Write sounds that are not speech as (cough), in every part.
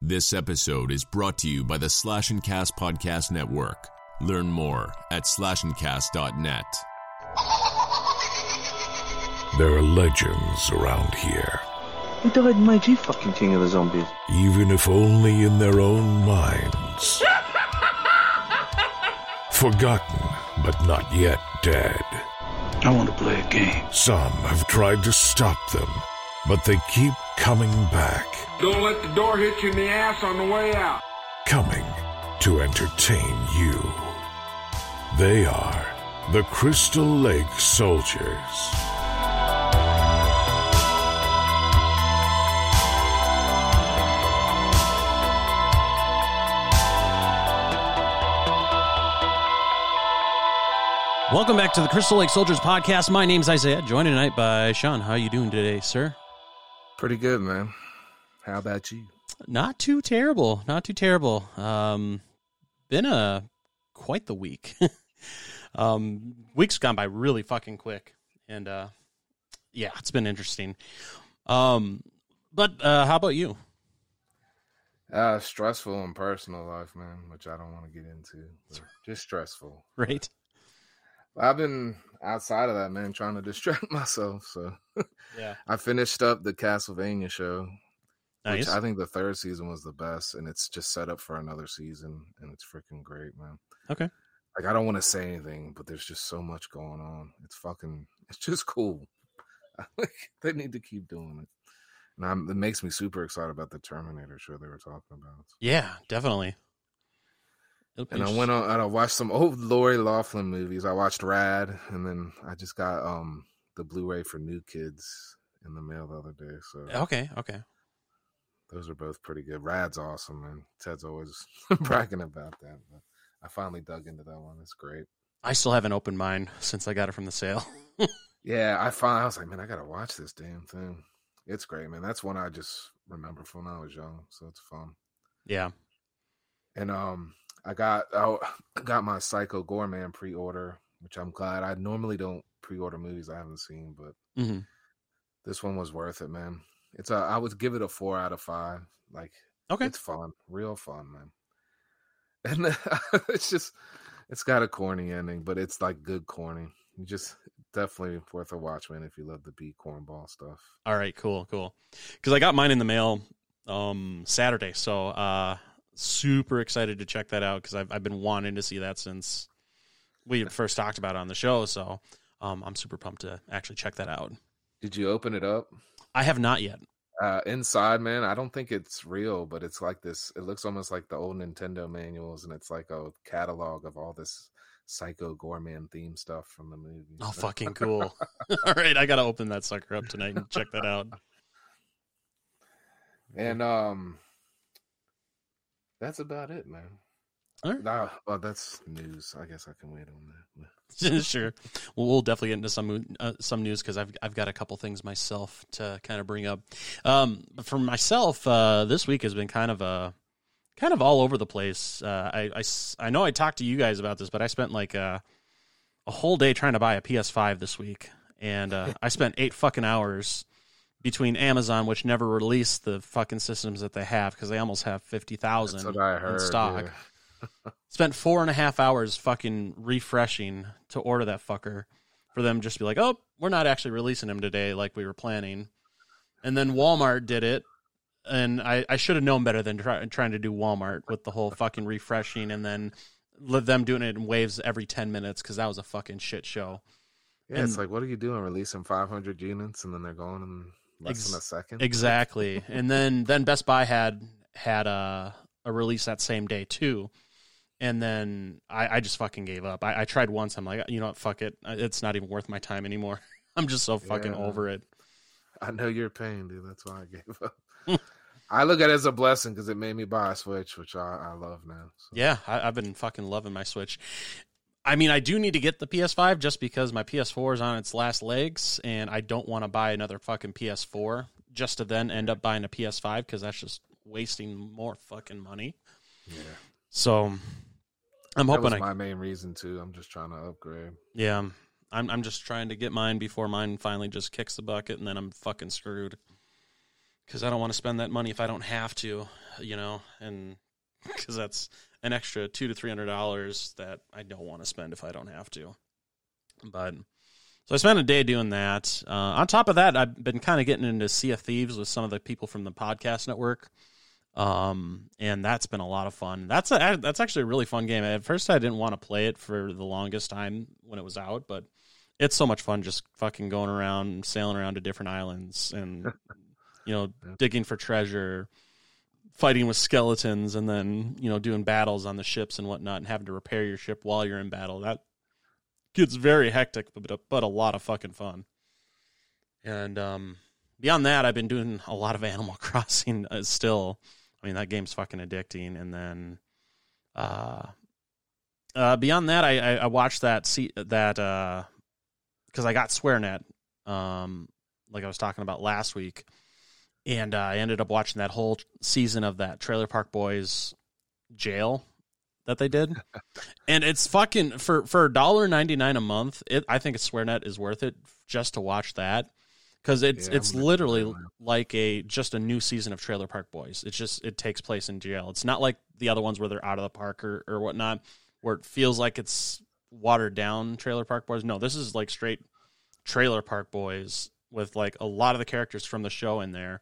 This episode is brought to you by the Slash and Cast Podcast Network. Learn more at slashandcast.net. There are legends around here, Who died and made you fucking king of the zombies? even if only in their own minds. Forgotten, but not yet dead. I want to play a game. Some have tried to stop them, but they keep coming back, Don't let the door hit you in the ass on the way out. coming to entertain you. They are the Crystal Lake Soldiers. Welcome back to the Crystal Lake Soldiers podcast. My name's Isaiah, joined tonight by Sean. How are you doing today, sir? Pretty good, man. How about you? Not too terrible. Not too terrible. Um, been a quite the week. (laughs) um, week's gone by really fucking quick, and uh, yeah, it's been interesting. Um, but uh, how about you? Uh, stressful in personal life, man, which I don't want to get into. (laughs) Just stressful. Right? I've been outside of that, man, trying to (laughs) distract myself. So Yeah. I finished up the Castlevania show, Nice. which I think the third season was the best, and it's just set up for another season, and it's freaking great, man. Okay. Like I don't want to say anything, but there's just so much going on. It's fucking. It's just cool. (laughs) They need to keep doing it. And I'm, it makes me super excited about the Terminator show they were talking about. Yeah, definitely. And I went on and I watched some old Lori Loughlin movies. I watched Rad, and then I just got um the Blu-ray for New Kids in the mail the other day. So Okay, okay. those are both pretty good. Rad's awesome, and Ted's always (laughs) bragging about that. But I finally dug into that one. It's great. I still haven't opened mine since I got it from the sale. (laughs) Yeah, I find I was like, man, I gotta watch this damn thing. It's great, man. That's one I just remember from when I was young, so it's fun. yeah. And um, I got I got my Psycho Goreman pre-order, which I'm glad. I normally don't pre-order movies I haven't seen, but hmm this one was worth it, man. It's a I would give it a four out of five. Like Okay. it's fun, real fun, man. (laughs) And (laughs) it's just it's got a corny ending, but it's like good corny. You just definitely worth a watch, man, if you love the B cornball stuff. All right, cool, cool. Because I got mine in the mail um Saturday, so uh super excited to check that out because I've I've been wanting to see that since we first talked about it on the show. So um I'm super pumped to actually check that out. Did you open it up? I have not yet. Uh, inside, man, I don't think it's real, but it's like this. It looks almost like the old Nintendo manuals, and it's like a catalog of all this Psycho Goreman theme stuff from the movie. Oh, fucking (laughs) cool! (laughs) All right, I gotta open that sucker up tonight and check that out. (laughs) And um, that's about it, man. All right. Nah, well, that's news. I guess I can wait on that. (laughs) sure. Well, we'll definitely get into some uh, some news because I've I've got a couple things myself to kind of bring up. Um, for myself, uh, this week has been kind of a kind of all over the place. Uh, I, I I know I talked to you guys about this, but I spent like a, a whole day trying to buy a PS5 this week, and uh, I spent eight fucking hours between Amazon, which never released the fucking systems that they have because they almost have fifty thousand in stock yeah. (laughs) spent four and a half hours fucking refreshing to order that fucker for them just to be like, oh, we're not actually releasing him today like we were planning. And then Walmart did it. And I, I should have known better than try, trying to do Walmart with the whole fucking refreshing and then them doing it in waves every 10 minutes because that was a fucking shit show. Yeah, it's like, what are you doing? Releasing 500 units and then they're going in less Ex- than a second? Exactly. (laughs) and then then Best Buy had had a a release that same day too. And then I, I just fucking gave up. I, I tried once. I'm like, you know what? Fuck it. It's not even worth my time anymore. (laughs) I'm just so fucking Yeah. over it. I know your pain, dude. That's why I gave up. (laughs) I look at it as a blessing because it made me buy a Switch, which I, I love now. So. Yeah, I, I've been fucking loving my Switch. I mean, I do need to get the PS5 just because my PS4 is on its last legs, and I don't want to buy another fucking PS4 just to then end up buying a PS5 because that's just wasting more fucking money. Yeah. So I'm That hoping was I my main reason too. I'm just trying to upgrade. Yeah, I'm I'm just trying to get mine before mine finally just kicks the bucket, and then I'm fucking screwed. Because I don't want to spend that money if I don't have to. you know, and (laughs) because that's an extra two to three hundred dollars that I don't want to spend if I don't have to. But so I spent a day doing that. Uh, on top of that, I've been kind of getting into Sea of Thieves with some of the people from the podcast network. Um, and that's been a lot of fun. That's a that's actually a really fun game. At first, I didn't want to play it for the longest time when it was out, but it's so much fun just fucking going around, sailing around to different islands, and (laughs) you know, digging for treasure, fighting with skeletons, and then you know, doing battles on the ships and whatnot, and having to repair your ship while you're in battle. That gets very hectic, but but a lot of fucking fun. And um, beyond that, I've been doing a lot of (laughs) Animal Crossing uh, still. I mean, that game's fucking addicting. And then, uh, uh, beyond that, I, I, I watched that see that uh, because I got SwearNet, um, like I was talking about last week, and uh, I ended up watching that whole season of that Trailer Park Boys jail that they did, (laughs) and it's fucking for for a dollar ninety nine a month. It I think SwearNet is worth it just to watch that because it's Yeah, it's literally check that out. like a just a new season of Trailer Park Boys. It's just it takes place in jail. It's not like the other ones where they're out of the park or or whatnot, where it feels like it's watered down Trailer Park Boys. No, this is like straight Trailer Park Boys with like a lot of the characters from the show in there.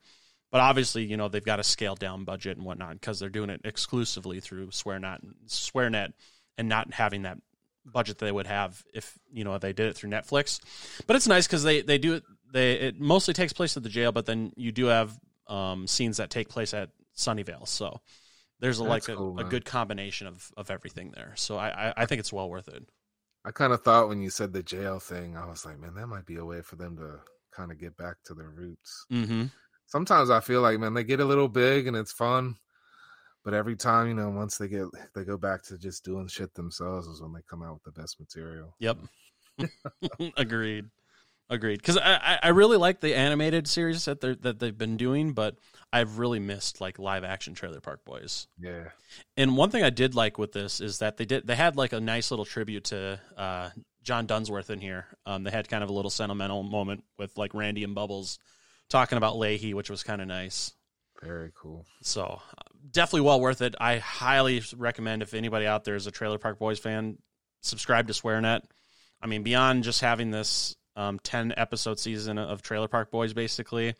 But obviously, you know, they've got a scaled down budget and whatnot because they're doing it exclusively through SwearNet, SwearNet, and not having that budget they would have if you know they did it through Netflix. But it's nice because they they do it. They it mostly takes place at the jail, but then you do have um, scenes that take place at Sunnyvale. So there's a, like a, cool, a good combination of of everything there. So I I, I think it's well worth it. I kind of thought when you said the jail thing, I was like, man, that might be a way for them to kind of get back to their roots. Mm-hmm. Sometimes I feel like, man, they get a little big and it's fun, but every time, you know, once they get they go back to just doing shit themselves, is when they come out with the best material. Yep. (laughs) Agreed. Agreed. Because I, I I really like the animated series that they that they've been doing, but I've really missed like live action Trailer Park Boys. Yeah, And one thing I did like with this is that they did they had like a nice little tribute to uh, John Dunsworth in here. Um, they had kind of a little sentimental moment with like Randy and Bubbles talking about Lahey, which was kind of nice. very cool. So uh, definitely well worth it. I highly recommend if anybody out there is a Trailer Park Boys fan, subscribe to SwearNet. I mean, beyond just having this um, ten episode season of Trailer Park Boys, basically,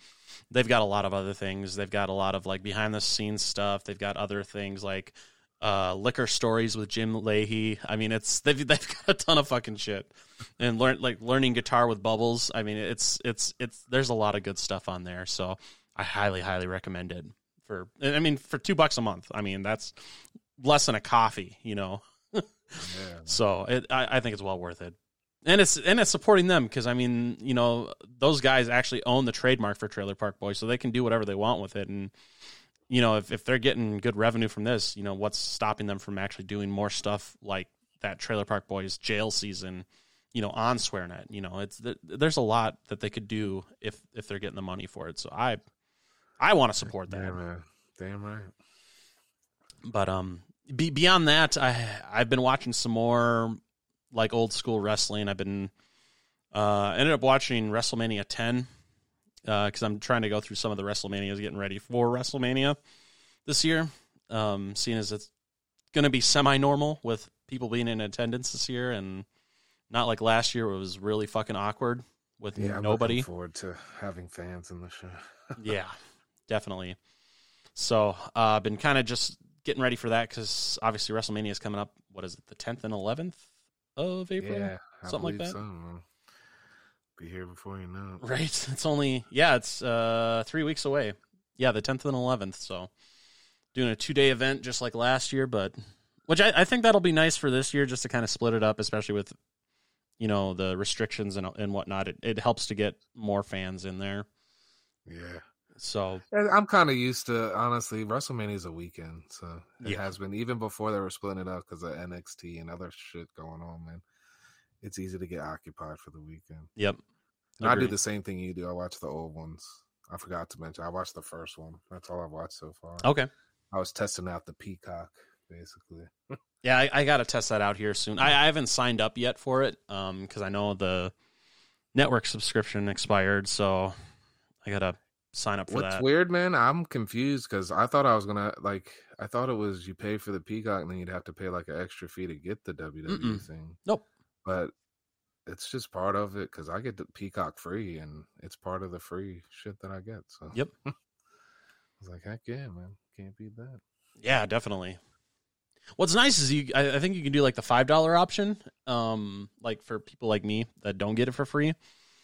they've got a lot of other things. They've got a lot of like behind the scenes stuff. They've got other things like uh, liquor stories with Jim Lahey. I mean, it's they've (laughs) they've got a ton of fucking shit, and learn like learning guitar with Bubbles. I mean, it's it's it's there's a lot of good stuff on there. So I highly highly recommend it for. I mean, for two bucks a month. I mean, that's less than a coffee, you know. Yeah, (laughs) So it, I, I think it's well worth it, and it's and it's supporting them because I mean, you know, those guys actually own the trademark for Trailer Park Boys, so they can do whatever they want with it. And you know, if if they're getting good revenue from this, you know, what's stopping them from actually doing more stuff like that Trailer Park Boys jail season? You know, on SwearNet. You know, it's th- there's a lot that they could do if if they're getting the money for it. So I I want to support that. damn right, damn right. But um, be, beyond that, I I've been watching some more like old school wrestling. I've been uh ended up watching WrestleMania 10 because I'm trying to go through some of the WrestleManias, getting ready for WrestleMania this year. Um, seeing as it's going to be semi-normal with people being in attendance this year, and not like last year, where it was really fucking awkward with Yeah, I'm nobody. looking forward to having fans in the show. (laughs) yeah, definitely. So uh, I've been kind of just getting ready for that because obviously WrestleMania is coming up. What is it, the 10th and 11th of April? Yeah, Something like that? So. Man. Be here before you know it. Right. (laughs) It's only yeah, it's uh, three weeks away. Yeah, the 10th and 11th. So doing a two day event just like last year, but which I, I think that'll be nice for this year just to kind of split it up, especially with you know the restrictions and and whatnot. It it helps to get more fans in there. Yeah. So And I'm kind of used to honestly. WrestleMania is a weekend, so it Yeah. has been even before they were splitting it up because of NXT and other shit going on. Man, it's easy to get occupied for the weekend. yep. And I do the same thing you do. I watch the old ones. I forgot to mention. I watched the first one. That's all I've watched so far. Okay. I was testing out the Peacock, basically. (laughs) Yeah, I, I got to test that out here soon. I, I haven't signed up yet for it um, because I know the network subscription expired, so I gotta sign up for What's that. weird, man? I'm confused because I thought I was gonna like. I thought it was you pay for the Peacock and then you'd have to pay like an extra fee to get the WWE Mm-mm. thing. Nope. But it's just part of it because I get the Peacock free and it's part of the free shit that I get. So Yep. (laughs) I was like, heck yeah, man, can't beat that. Yeah, definitely. What's nice is you. I, I think you can do like the five dollar option, um, like for people like me that don't get it for free.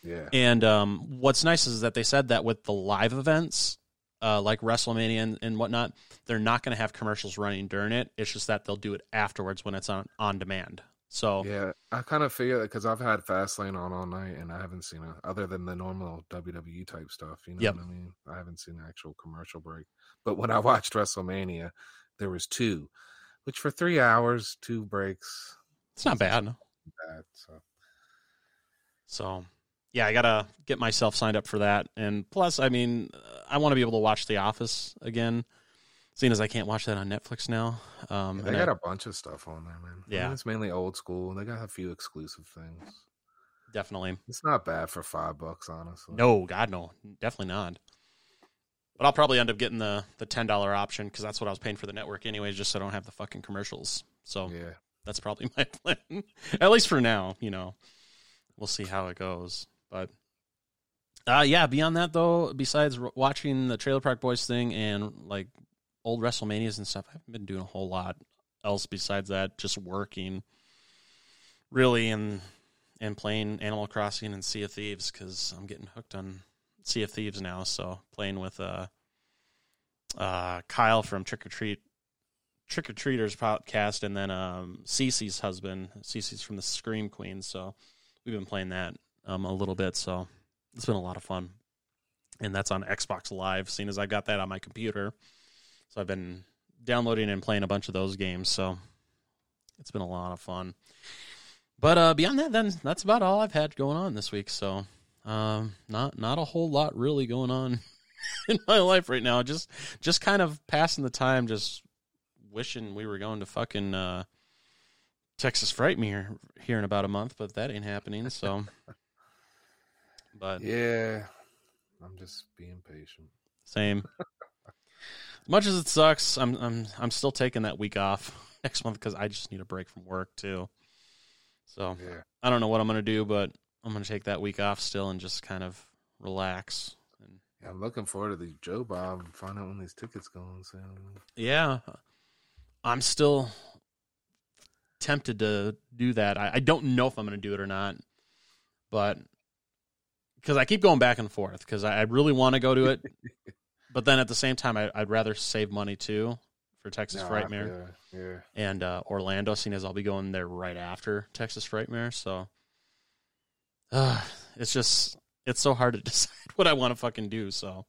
Yeah, And um, what's nice is that they said that with the live events, uh, like WrestleMania and, and whatnot, they're not going to have commercials running during it. It's just that they'll do it afterwards when it's on on demand. So yeah. I kind of figure that because I've had Fastlane on all night and I haven't seen it other than the normal WWE type stuff. You know Yep. what I mean? I haven't seen an actual commercial break. But when I (laughs) watched WrestleMania, there was two, which for three hours, two breaks. it's not bad. Bad, so So, yeah, I gotta get myself signed up for that. And plus, I mean, I want to be able to watch The Office again, seeing as I can't watch that on Netflix now. Um, Yeah, they got I- a bunch of stuff on there, man. I mean, Yeah. it's mainly old school. They got a few exclusive things. definitely. It's not bad for five bucks, honestly. No, God, no, definitely not. But I'll probably end up getting the the ten dollar option because that's what I was paying for the network anyways, just so I don't have the fucking commercials. So Yeah, that's probably (laughs) my plan, at least for now. You know, we'll see how it goes. But uh, yeah, beyond that though, besides watching the Trailer Park Boys thing and like old WrestleManias and stuff, I haven't been doing a whole lot else besides that. Just working, really, and and playing Animal Crossing and Sea of Thieves because I'm getting hooked on Sea of Thieves now. So playing with uh, uh, Kyle from Trick or Treat Trick or Treaters podcast, and then um, Cece's husband. Cece's from the Scream Queen. So we've been playing that um, a little bit. So it's been a lot of fun, and that's on Xbox Live. Seeing as I got that on my computer, so I've been downloading and playing a bunch of those games. So it's been a lot of fun. But uh, beyond that, then that's about all I've had going on this week. So um, not not a whole lot really going on (laughs) in my life right now. Just just kind of passing the time, just wishing we were going to fucking uh, Texas Frightmare here, here in about a month, but that ain't happening. So, (laughs) but yeah. I'm just being patient. same. Much as it sucks, I'm I'm I'm still taking that week off (laughs) next month because I just need a break from work too. So Yeah, I don't know what I'm gonna do, but I'm gonna take that week off still and just kind of relax. And yeah I'm looking forward to the Joe Bob and find out when these tickets go on sale. yeah, I'm still tempted to do that. I, I don't know if I'm gonna do it or not, but because I keep going back and forth because I, I really want to go to it, (laughs) but then at the same time I, I'd rather save money too for Texas No, Frightmare. Yeah, and uh, Orlando, seeing as I'll be going there right after Texas Frightmare. So uh, it's just it's so hard to (laughs) decide what I want to fucking do. So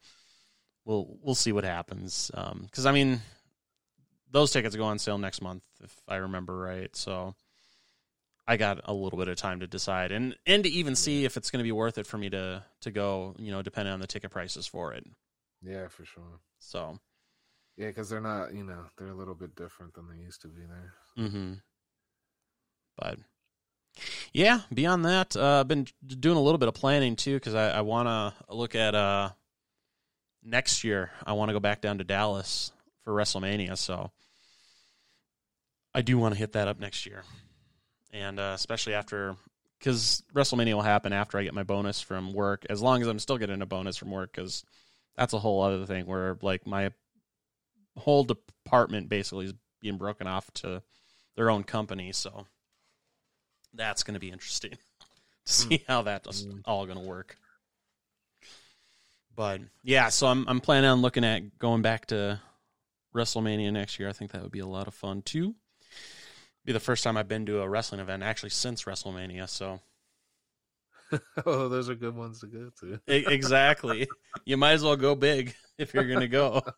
we'll we'll see what happens. Because I mean, those tickets go on sale next month if I remember right. So I got a little bit of time to decide and and to even see if it's going to be worth it for me to to go. You know, depending on the ticket prices for it. Yeah, for sure. So. Yeah, because they're not, you know, they're a little bit different than they used to be there. Mm-hmm. But yeah, beyond that, uh, I've been doing a little bit of planning too because I, I want to look at uh, next year. I want to go back down to Dallas for WrestleMania, so I do want to hit that up next year, and uh, especially after because WrestleMania will happen after I get my bonus from work. As long as I'm still getting a bonus from work, because that's a whole other thing where like my whole department basically is being broken off to their own company. So that's going to be interesting (laughs) to hmm. see how that's hmm. all going to work. But yeah, so I'm I'm planning on looking at going back to WrestleMania next year. I think that would be a lot of fun too. Be the first time I've been to a wrestling event actually since WrestleMania. So (laughs) oh, those are good ones to go to. Exactly, you might as well go big (laughs) if you're going to go. (laughs)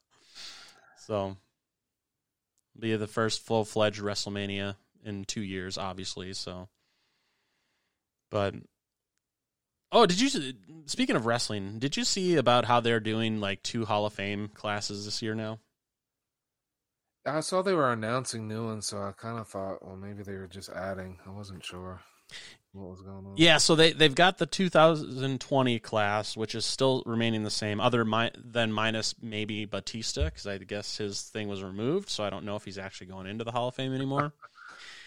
So be the first full fledged WrestleMania in two years, obviously. So, but oh, did you? Speaking of wrestling, did you see about how they're doing like two Hall of Fame classes this year now? I saw they were announcing new ones, so I kind of thought, well, maybe they were just adding. I wasn't sure. What was going on? Yeah, so they they've got the 2020 class, which is still remaining the same, other mi- than minus maybe Batista, because I guess his thing was removed. So I don't know if he's actually going into the Hall of Fame anymore. (laughs)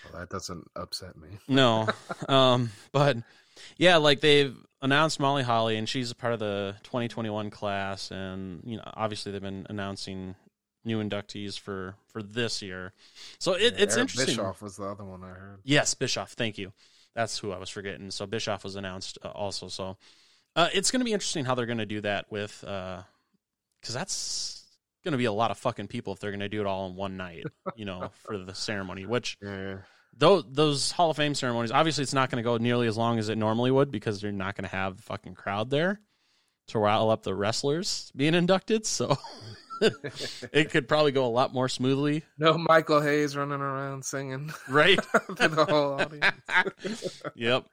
Well, that doesn't upset me. (laughs) no, um, but yeah, like they've announced Molly Holly, and she's a part of the 2021 class, and you know, obviously they've been announcing new inductees for for this year. So it, it's Eric interesting. Bischoff was the other one I heard. Yes, Bischoff. Thank you. That's who I was forgetting. So Bischoff was announced uh, also. So uh, it's going to be interesting how they're going to do that with, because that's going to be a lot of fucking people if they're going to do it all in one night, you know, (laughs) for the ceremony. Which Yeah, those those Hall of Fame ceremonies, obviously, it's not going to go nearly as long as it normally would because you're not going to have the fucking crowd there to rile up the wrestlers being inducted. So. (laughs) it could probably go a lot more smoothly, no Michael Hayes running around singing right? (laughs) to the whole audience. (laughs) yep.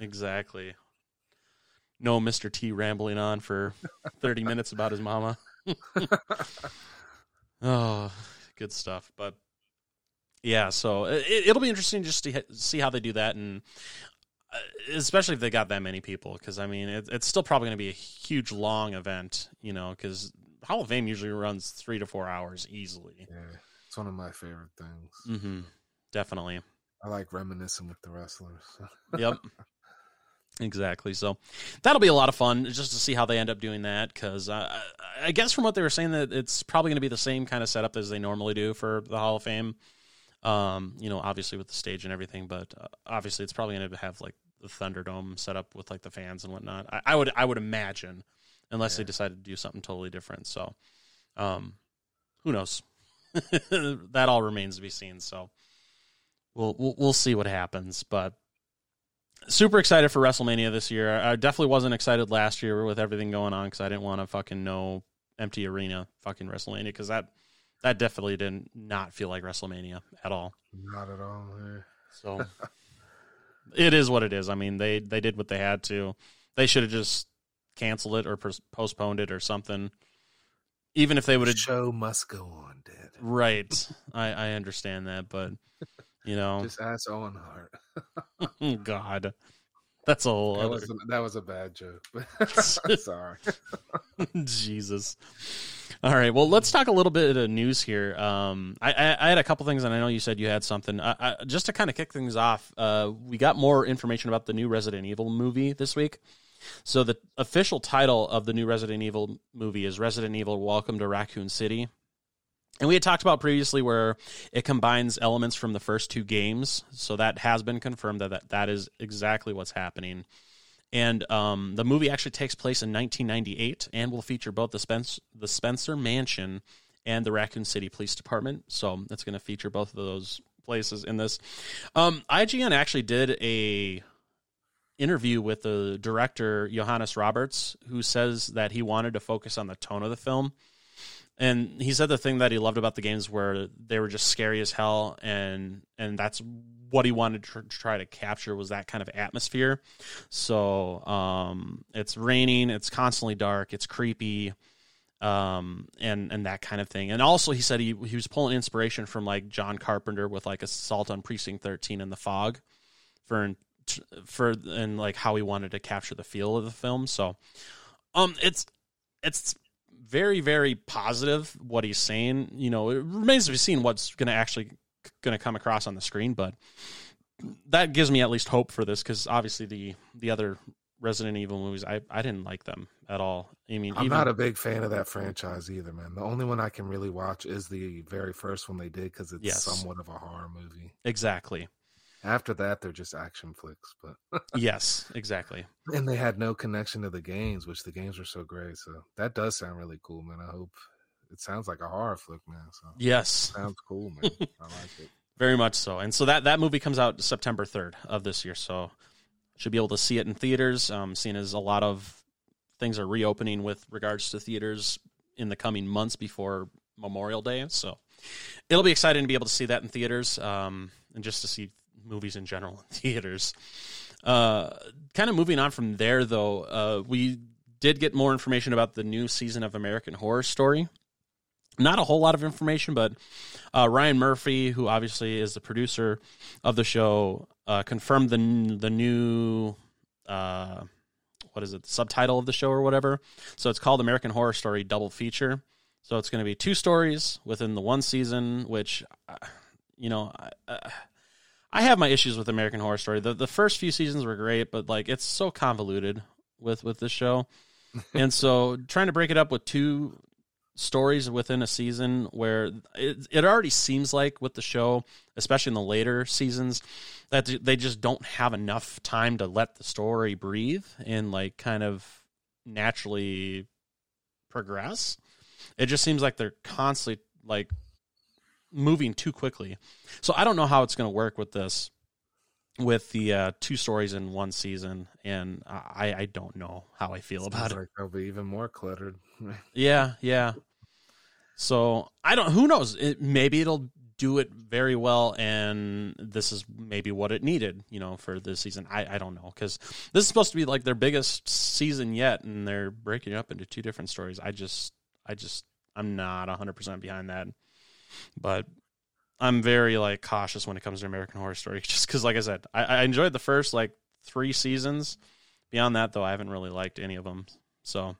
Exactly. No Mr. T rambling on for 30 minutes about his mama. (laughs) oh, good stuff. But yeah, so it, it'll be interesting just to see how they do that. And uh, especially if they got that many people, because I mean, it, it's still probably going to be a huge, long event, you know, because Hall of Fame usually runs three to four hours easily. Yeah, it's one of my favorite things. hmm Definitely. I like reminiscing with the wrestlers. (laughs) yep exactly so that'll be a lot of fun just to see how they end up doing that because uh, I- i guess from what they were saying that it's probably going to be the same kind of setup as they normally do for the hall of fame um you know obviously with the stage and everything but uh, obviously it's probably going to have like the thunderdome set up with like the fans and whatnot i, I would i would imagine unless they Yeah. decide to do something totally different so um who knows (laughs) that all remains to be seen so we'll we'll, we'll see what happens but super excited for WrestleMania this year. I definitely wasn't excited last year with everything going on because I didn't want to fucking know empty arena fucking WrestleMania because that that definitely didn't not feel like WrestleMania at all. Not at all. Yeah. So (laughs) it is what it is. I mean, they they did what they had to. They should have just canceled it or pos- postponed it or something. Even if they would have show must go on, Dad. right, I I understand that, but you know, (laughs) Just ask Owen Hart. (laughs) God, that's a whole That other. was, a, that was a bad joke. (laughs) Sorry. Jesus. All right. Well, let's talk a little bit of news here. Um, I, I, I had a couple things, and I know you said you had something. I, I, just to kind of kick things off, uh, we got more information about the new Resident Evil movie this week. So the official title of the new Resident Evil movie is Resident Evil: Welcome to Raccoon City. And we had talked about previously where it combines elements from the first two games. So that has been confirmed that that, that is exactly what's happening. And um, the movie actually takes place in 1998 and will feature both the, Spence, the Spencer Mansion and the Raccoon City Police Department. So it's going to feature both of those places in this. Um, IGN actually did a interview with the director Johannes Roberts, who says that he wanted to focus on the tone of the film. And he said the thing that he loved about the games were they were just scary as hell, and and that's what he wanted to try to capture was that kind of atmosphere. So um, it's raining, it's constantly dark, it's creepy, um, and and that kind of thing. And also, he said he he was pulling inspiration from like John Carpenter with like Assault on Precinct Thirteen and The Fog, for for and like how he wanted to capture the feel of the film. So, um, it's it's very very positive what he's saying. You know, it remains to be seen what's going to actually going to come across on the screen, but that gives me at least hope for this because obviously the the other Resident Evil movies, I I didn't like them at all. I mean, I'm even, not a big fan of that franchise either, man. The only one I can really watch is the very first one they did because it's Yes. somewhat of a horror movie. exactly. After that, they're just action flicks, but yes, exactly. (laughs) and they had no connection to the games, which the games were so great. So that does sound really cool, man. I hope it sounds like a horror flick man So Yes, sounds cool, (laughs) man. I like it. very much so. And so that that movie comes out September third of this year. So should be able to see it in theaters. Um, seeing as a lot of things are reopening with regards to theaters in the coming months before Memorial Day. So it'll be exciting to be able to see that in theaters um, and just to see movies in general in (laughs) theaters. Uh, kind of moving on from there, though, uh, we did get more information about the new season of American Horror Story. not a whole lot of information, but uh, Ryan Murphy, who obviously is the producer of the show, uh, confirmed the the new uh, what is it The subtitle of the show or whatever. So it's called American Horror Story Double Feature. So it's going to be two stories within the one season, which uh, you know. I have my issues with American Horror Story. The the first few seasons were great, but like it's so convoluted with with this show. (laughs) and so trying to break it up with two stories within a season where it, it already seems like with the show, especially in the later seasons, that they just don't have enough time to let the story breathe and like kind of naturally progress. It just seems like they're constantly like moving too quickly. So I don't know how it's going to work with this with the uh, two stories in one season, and I, I don't know how I feel Sounds about like it. they'll be even more cluttered. (laughs) Yeah, yeah. So I don't. Who knows? It, maybe it'll do it very well, and this is maybe what it needed, you know, for this season. I I don't know because this is supposed to be like their biggest season yet, and they're breaking it up into two different stories. I just I just I'm not hundred percent behind that, but I'm very like cautious when it comes to American Horror Story, (laughs) just because, like I said, I, I enjoyed the first like three seasons. Beyond that, though, I haven't really liked any of them. So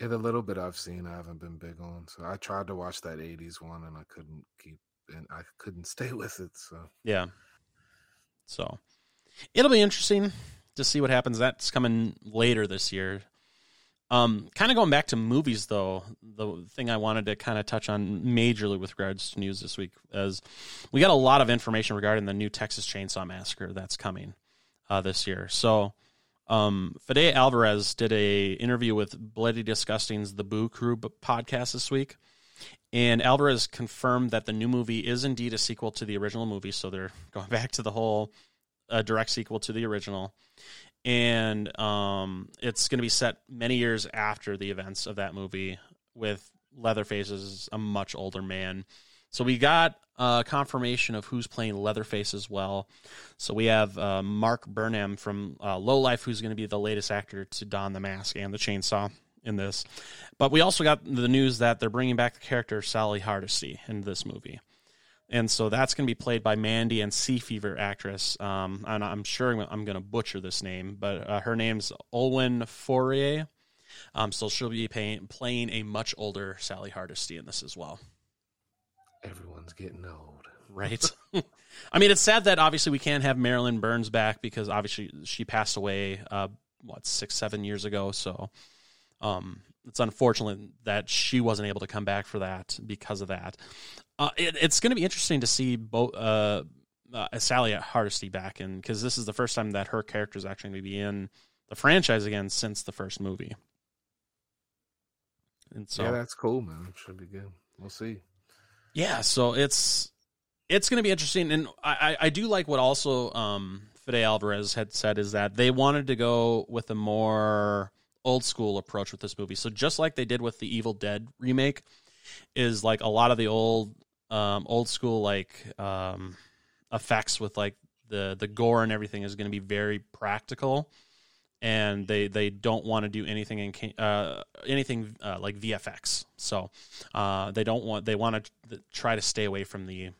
Yeah, the little bit I've seen, I haven't been big on. So I tried to watch that '80s one, and I couldn't keep, and I couldn't (laughs) stay with it. So yeah, so it'll be interesting to see what happens. That's coming later this year. Um, kind of going back to movies though, the thing I wanted to kind of touch on majorly with regards to news this week is we got a lot of information regarding the new Texas Chainsaw Massacre that's coming uh, this year. So, um, Fede Alvarez did a interview with Bloody Disgusting's The Boo Crew podcast this week, and Alvarez confirmed that the new movie is indeed a sequel to the original movie. So they're (laughs) going back to the whole uh, direct sequel to the original and um, it's going to be set many years after the events of that movie with Leatherface as a much older man. So we got uh, confirmation of who's playing Leatherface as well. So we have uh, Mark Burnham from uh, Low Life, who's going to be the latest actor to don the mask and the chainsaw in this. But we also got the news that they're bringing back the character Sally Hardesty in this movie and so that's going to be played by Mandy and Sea Fever actress. Um, and I'm sure I'm going to butcher this name, but uh, her name's Olwen Fouéré. Um, so she'll be paying, playing a much older Sally Hardesty in this as well. everyone's getting old. Right. (laughs) I mean, it's sad that obviously we can't have Marilyn Burns back because obviously she passed away, uh, what, six, seven years ago. So um, it's unfortunate that she wasn't able to come back for that because of that. Uh, it, it's going to be interesting to see both uh, uh, Sally Hardesty back, in because this is the first time that her character is actually going to be in the franchise again since the first movie. And so, yeah, that's cool, man. Should be good. We'll see. yeah, so it's it's going to be interesting, and I, I I do like what also um, Fede Alvarez had said is that they wanted to go with a more old school approach with this movie. So just like they did with the Evil Dead remake, is like a lot of the old um, old school like um, effects with like the the gore and everything is going to be very practical. And they, they don't want to do anything in uh, anything uh, like VFX, so uh, they don't want they want to try to stay away from the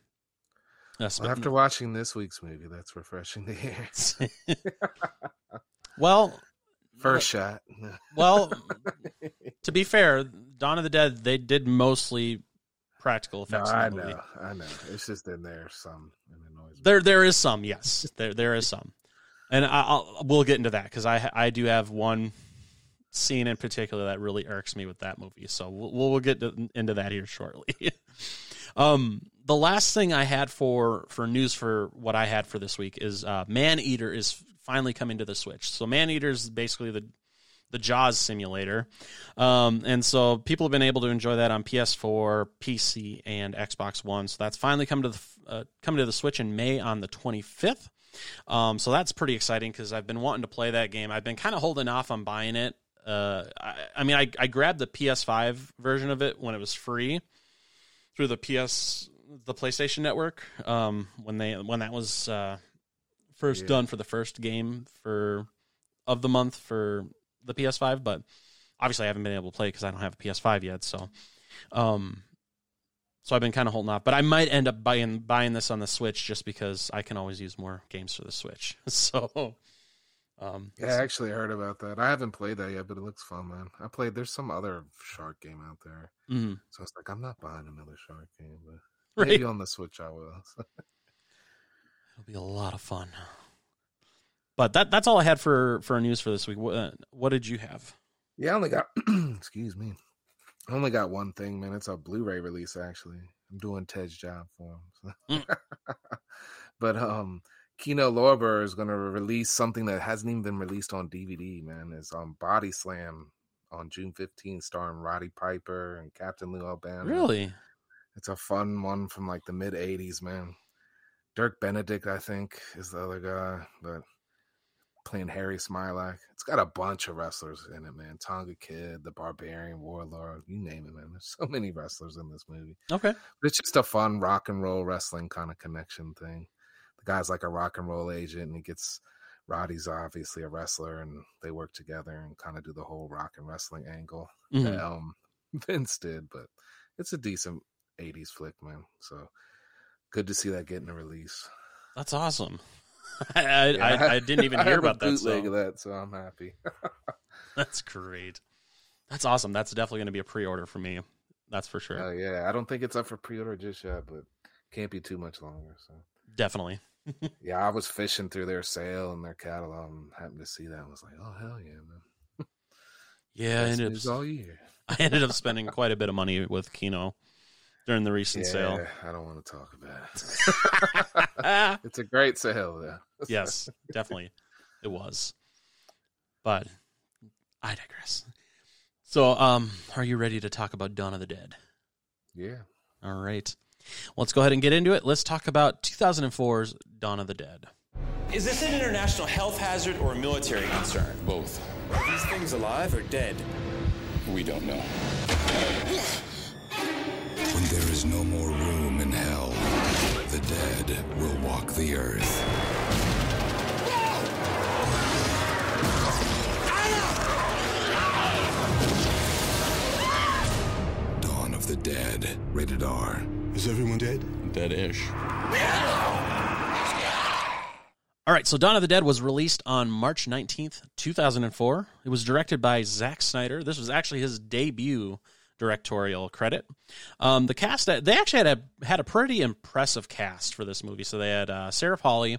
uh, sp- Well, after watching this week's movie, that's refreshing to hear. (laughs) well, First shot. (laughs) well, to be fair, Dawn of the Dead they did mostly practical no, effects. I in the movie. know, I know. It's just in there some it annoys me. There there is some, yes, there there is some, and I, I'll we'll get into that because I I do have one scene in particular that really irks me with that movie. So we'll we'll get to, into that here shortly. (laughs) um, the last thing I had for for news for what I had for this week is uh, Maneater is finally coming to the Switch. So Maneater is basically the the Jaws simulator, um, and so people have been able to enjoy that on PS4, PC, and Xbox One. So that's finally come to the uh, coming to the Switch in May on the 25th. Um, so that's pretty exciting because I've been wanting to play that game. I've been kind of holding off on buying it. Uh, I, I mean, I, I grabbed the PS5 version of it when it was free through the PS the PlayStation Network um, when they when that was uh, first Yeah. done for the first game for of the month for the PS5, but obviously I haven't been able to play because I don't have a PS5 yet. So, um, So I've been kind of holding off, but I might end up buying buying this on the Switch just because I can always use more games for the Switch. (laughs) So, um, Yeah, I actually heard about that. I haven't played that yet, but it looks fun, man. I played. There's some other shark game out there, mhm. so it's like I'm not buying another shark game, but (laughs) right, maybe on the Switch I will. (laughs) it'll be a lot of fun. But that that's all I had for for news for this week. What, uh, what did you have? yeah, I only got. (clears throat) excuse me. I only got one thing, man. It's a Blu-ray release. Actually, I'm doing Ted's job for him. so. Hmm. (laughs) but um, Kino Lorber is going to release something that hasn't even been released on DVD. Man, It's on Body Slam on June 15th, starring Roddy Piper and Captain Lou Albano. Really? It's a fun one from like the mid '80s, man. Dirk Benedict, I think, is the other guy, but playing Harry Smilak. It's got a bunch of wrestlers in it, man. Tonga Kid, the Barbarian, Warlord, you name it, man. There's so (laughs) many wrestlers in this movie. Okay. But it's just a fun rock and roll wrestling kind of connection thing. The guy's like a rock and roll agent, and he gets Roddy's obviously a wrestler, and they work together and kind of do the whole rock and wrestling angle Mhm. that um (laughs) Vince did. But it's a decent '80s flick, man. So good to see that getting a release. That's awesome. (laughs) I, I, Yeah, I, I didn't even (laughs) hear about that. bootleg So. of that, so I'm happy. (laughs) That's great. That's awesome. That's definitely going to be a pre-order for me. That's for sure. Oh yeah, I don't think it's up for pre-order just yet, but can't be too much longer. So Definitely. yeah, I was fishing through their sale and their catalog and happened to see that and was like, oh hell yeah, man. Yeah, I ended up, all year. I ended up spending quite a bit of money with Kino during the recent sale. I don't want to talk about it. (laughs) it's a great sale though. yes, (laughs) definitely, it was. But I digress. So, um, are you ready to talk about Dawn of the Dead? Yeah. All right. Let's go ahead and get into it. Let's talk about 2004's Dawn of the Dead. Is this an international health hazard or a military concern? Both. Are these things alive or dead? We don't know. (laughs) When there is no more room in hell, the dead will walk the earth. Dawn of the Dead, rated R. Is everyone dead? Dead-ish. All right, so Dawn of the Dead was released on March 19th, 2004. It was directed by Zack Snyder. This was actually his debut directorial credit. Um, the cast, they actually had a had a pretty impressive cast for this movie. So they had uh, Sarah Polley,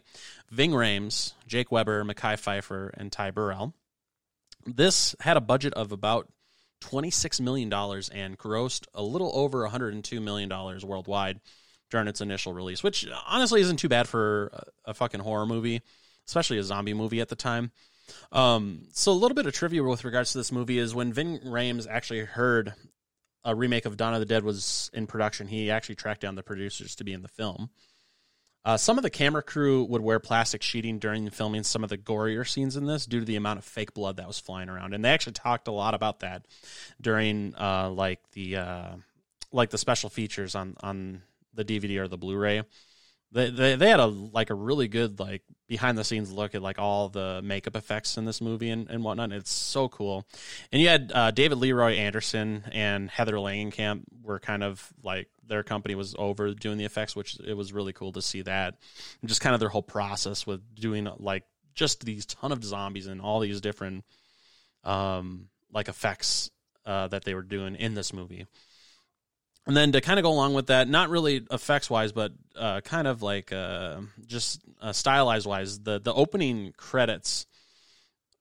Ving Rhames, Jake Weber, Mekhi Phifer, and Ty Burrell. This had a budget of about $26 million and grossed a little over $102 million worldwide during its initial release, which honestly isn't too bad for a, a fucking horror movie, especially a zombie movie at the time. Um, so a little bit of trivia with regards to this movie is when Ving Rhames actually heard a remake of Dawn of the Dead was in production, he actually tracked down the producers to be in the film. Uh, some of the camera crew would wear plastic sheeting during filming some of the gorier scenes in this due to the amount of fake blood that was flying around, and they actually talked a lot about that during uh, like the uh, like the special features on on the DVD or the Blu-ray. They, they they had a like a really good like behind the scenes look at like all the makeup effects in this movie and, and whatnot. It's so cool. And you had uh, David Leroy Anderson and Heather Langenkamp were kind of like their company was over doing the effects, which it was really cool to see that. And just kind of their whole process with doing like just these ton of zombies and all these different um like effects uh, that they were doing in this movie. And then to kind of go along with that, not really effects wise, but uh, kind of like uh, just uh, stylized wise, the the opening credits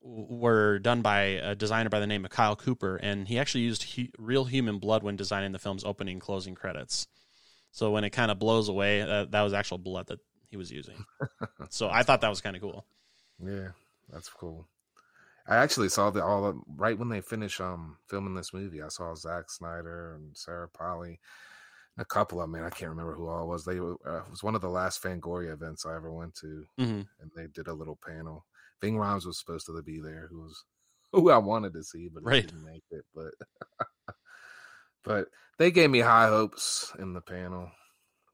were done by a designer by the name of Kyle Cooper, and he actually used hu- real human blood when designing the film's opening closing credits. So when it kind of blows away, uh, that was actual blood that he was using. (laughs) so I thought that was kind of cool. Yeah, that's cool. I actually saw the all right when they finish um filming this movie. I saw Zack Snyder and Sarah Polley, a couple of them. Man, I can't remember who all was. They were, uh, it was one of the last Fangoria events I ever went to, Mhm. and they did a little panel. Ving Rhames was supposed to be there, who was (laughs) who I wanted to see, but Right. didn't make it. But (laughs) but they gave me high hopes in the panel.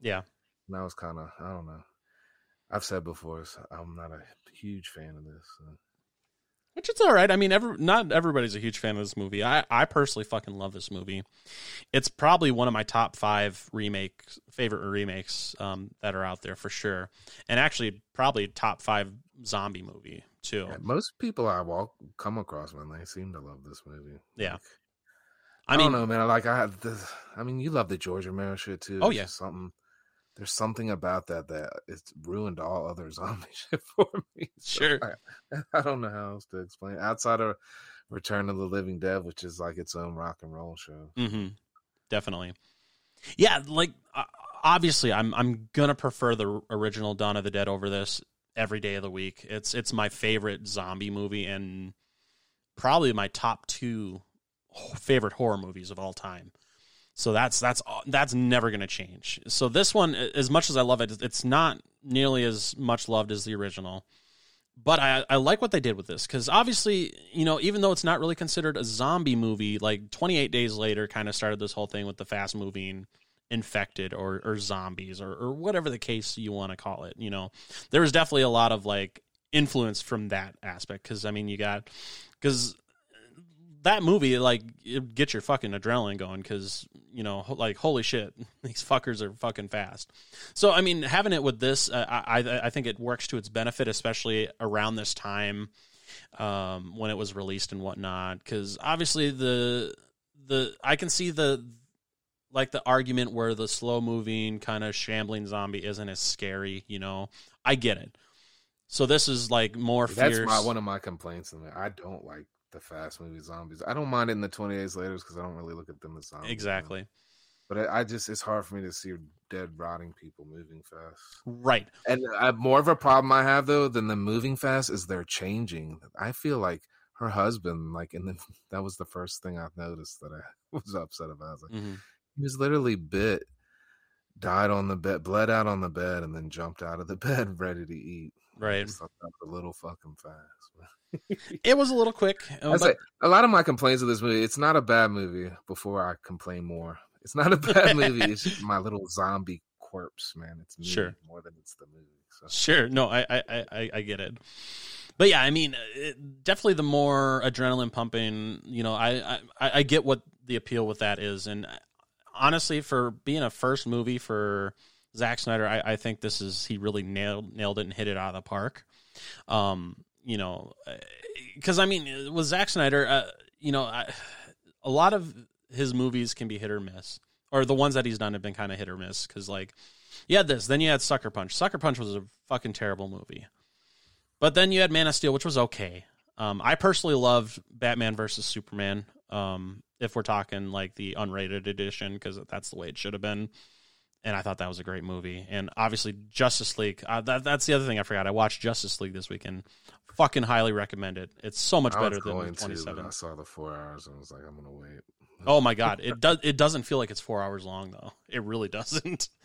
Yeah. And I was kind of I don't know. I've said before, so I'm not a huge fan of this. So. Which it's all right. I mean, every, not everybody's a huge fan of this movie. I, I personally fucking love this movie. It's probably one of my top five remakes, favorite remakes um, that are out there for sure, and actually probably top five zombie movie too. Yeah, most people I walk come across, when they seem to love this movie. Yeah. Like, I I, mean, don't know, man. Like I have this. I mean, you love the George Romero shit too. Oh, yeah. something. There's something about that that it's ruined all other (laughs) zombie shit for me. So Sure. I, (laughs) I don't know how else to explain. it. Outside of Return of the Living Dead, which is like its own rock and roll show. hmm Definitely. Yeah, like uh, obviously, I'm I'm gonna prefer the original Dawn of the Dead over this every day of the week. It's it's my favorite zombie movie and probably my top two favorite horror movies of all time. So that's that's that's never going to change. So this one, as much as I love it, it's not nearly as much loved as the original. But I, I like what they did with this because obviously, you know, even though it's not really considered a zombie movie, like 28 Days Later kind of started this whole thing with the fast moving infected or, or zombies or, or whatever the case you want to call it. You know, there was definitely a lot of like influence from that aspect because, I mean, you got, because that movie like it gets your fucking adrenaline going because you know like holy shit (laughs) these fuckers are fucking fast so i mean having it with this uh, I, I think it works to its benefit especially around this time um when it was released and whatnot because obviously the the i can see the like the argument where the slow moving kind of shambling zombie isn't as scary you know i get it so this is like more That's my one of my complaints. In there. I don't like the fast movie zombies. I don't mind it in the 20 days later because I don't really look at them as zombies. exactly But I, I just it's hard for me to see dead rotting people moving fast. right And uh, more of a problem I have though than them moving fast is they're changing. I feel like her husband, like, and then (laughs) that was the first thing I noticed that I (laughs) was upset about. I was like, Mhm. he was literally bit, died on the bed, bled out on the bed, and then jumped out of the (laughs) bed ready to eat. Right. just thought that was a little fucking fast. (laughs) It was a little quick, uh, I but- a lot of my complaints of this movie. It's not a bad movie. Before I complain more, it's not a bad (laughs) movie. It's my little zombie corpse, man. It's me Sure. more than it's the movie. So Sure. No, I, I, I, I get it. But yeah, I mean, it, definitely the more adrenaline pumping, you know, I, I, I get what the appeal with that is. And honestly, for being a first movie for Zack Snyder, I, I think this is, he really nailed, nailed it and hit it out of the park. Um, you know, because I mean, with Zack Snyder, uh, you know, I, a lot of his movies can be hit or miss, or the ones that he's done have been kind of hit or miss. Because like, you had this, then you had Sucker Punch. Sucker Punch was a fucking terrible movie, but then you had Man of Steel, which was okay. Um, I personally loved Batman versus Superman. Um, if we're talking like the unrated edition, because that's the way it should have been. And I thought that was a great movie. And obviously, Justice League. Uh, that, that's the other thing I forgot. I watched Justice League this weekend. Fucking highly recommend it. It's so much I better than twenty seven. I saw the four hours and was like, I'm gonna wait. (laughs) Oh my god, it does. It doesn't feel like it's four hours long though. It really doesn't. (laughs)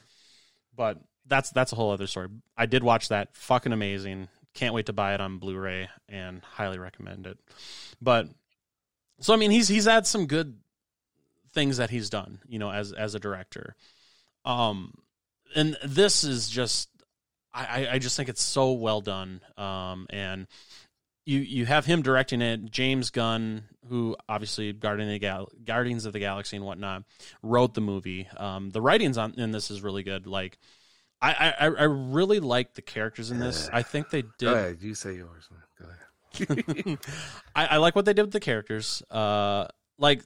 But that's that's a whole other story. I did watch that. Fucking amazing. Can't wait to buy it on Blu-ray and highly recommend it. But so I mean, he's he's had some good things that he's done, you know, as as a director. Um, and this is just, I I just think it's so well done. Um, and you you have him directing it. James Gunn, who obviously Guardian of the Gal- Guardians of the Galaxy and whatnot, wrote the movie. Um, the writings on in this is really good. Like, I I, I really like the characters in this. I think they Go did. ahead, you say yours, man. Go ahead. (laughs) I, I like what they did with the characters. Uh, like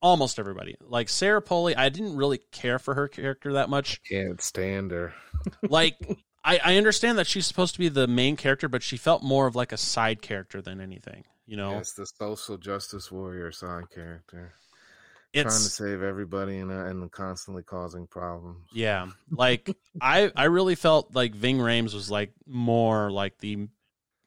almost everybody. Like Sarah Polley, I didn't really care for her character that much. Can't stand her. (laughs) Like I, I understand that she's supposed to be the main character, but she felt more of like a side character than anything. You know, it's the social justice warrior side character. Trying to save everybody and, uh, and constantly causing problems. yeah. Like I I really felt like Ving Rhames was like more like the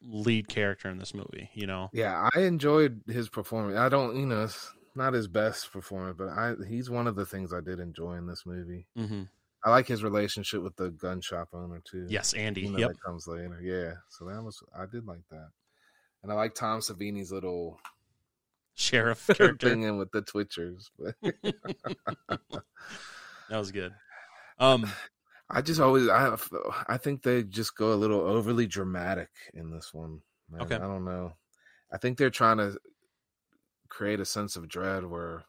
lead character in this movie. You know, Yeah, I enjoyed his performance. I don't, you know, it's not his best performance, but I he's one of the things I did enjoy in this movie. hmm I like his relationship with the gun shop owner too. yes, Andy. Yep. that comes later. Yeah, so that was I did like that, and I like Tom Savini's little Sheriff (laughs) character. thing in with the Twitchers. (laughs) That was good. Um, I just always I I think they just go a little overly dramatic in this one. Man. Okay. I don't know. I think they're trying to create a sense of dread where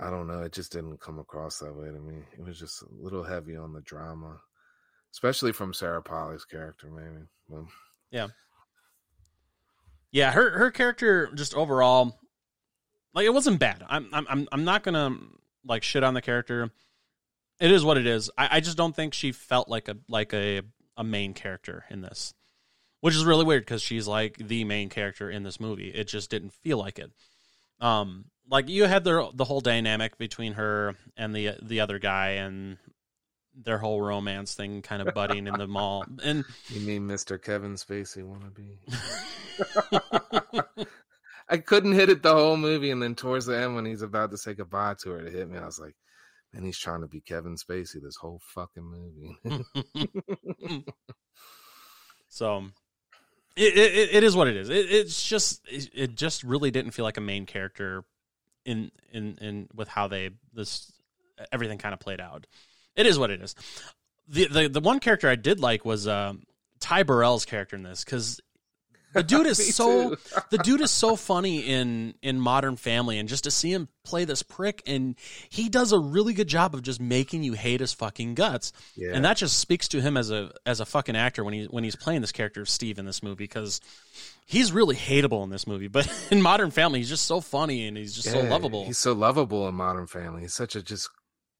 I don't know. It just didn't come across that way to me. It was just a little heavy on the drama, especially from Sarah Polley's character. Maybe. Well, Yeah. Yeah, her her character just overall like it wasn't bad. I'm I'm I'm I'm not gonna like shit on the character. It is what it is. I, I just don't think she felt like a like a a main character in this. Which is really weird because she's like the main character in this movie. It just didn't feel like it. Um like you had the the whole dynamic between her and the the other guy and their whole romance thing kind of budding in the mall. And you mean Mr. Kevin Spacey wannabe? (laughs) I couldn't hit it the whole movie, and then towards the end, when he's about to say goodbye to her, it hit me. I was like, "Man, he's trying to be Kevin Spacey this whole fucking movie." (laughs) so, it, it it is what it is. It, it's just it, just really didn't feel like a main character in in in with how they this everything kind of played out. It is what it is. The the the one character I did like was um, Ty Burrell's character in this because the dude is (laughs) so the dude is so funny in in Modern Family, and just to see him play this prick, and he does a really good job of just making you hate his fucking guts, Yeah. and that just speaks to him as a as a fucking actor when he when he's playing this character of Steve in this movie because he's really hateable in this movie, but (laughs) in Modern Family he's just so funny and he's just so lovable. He's so lovable in Modern Family. He's such a just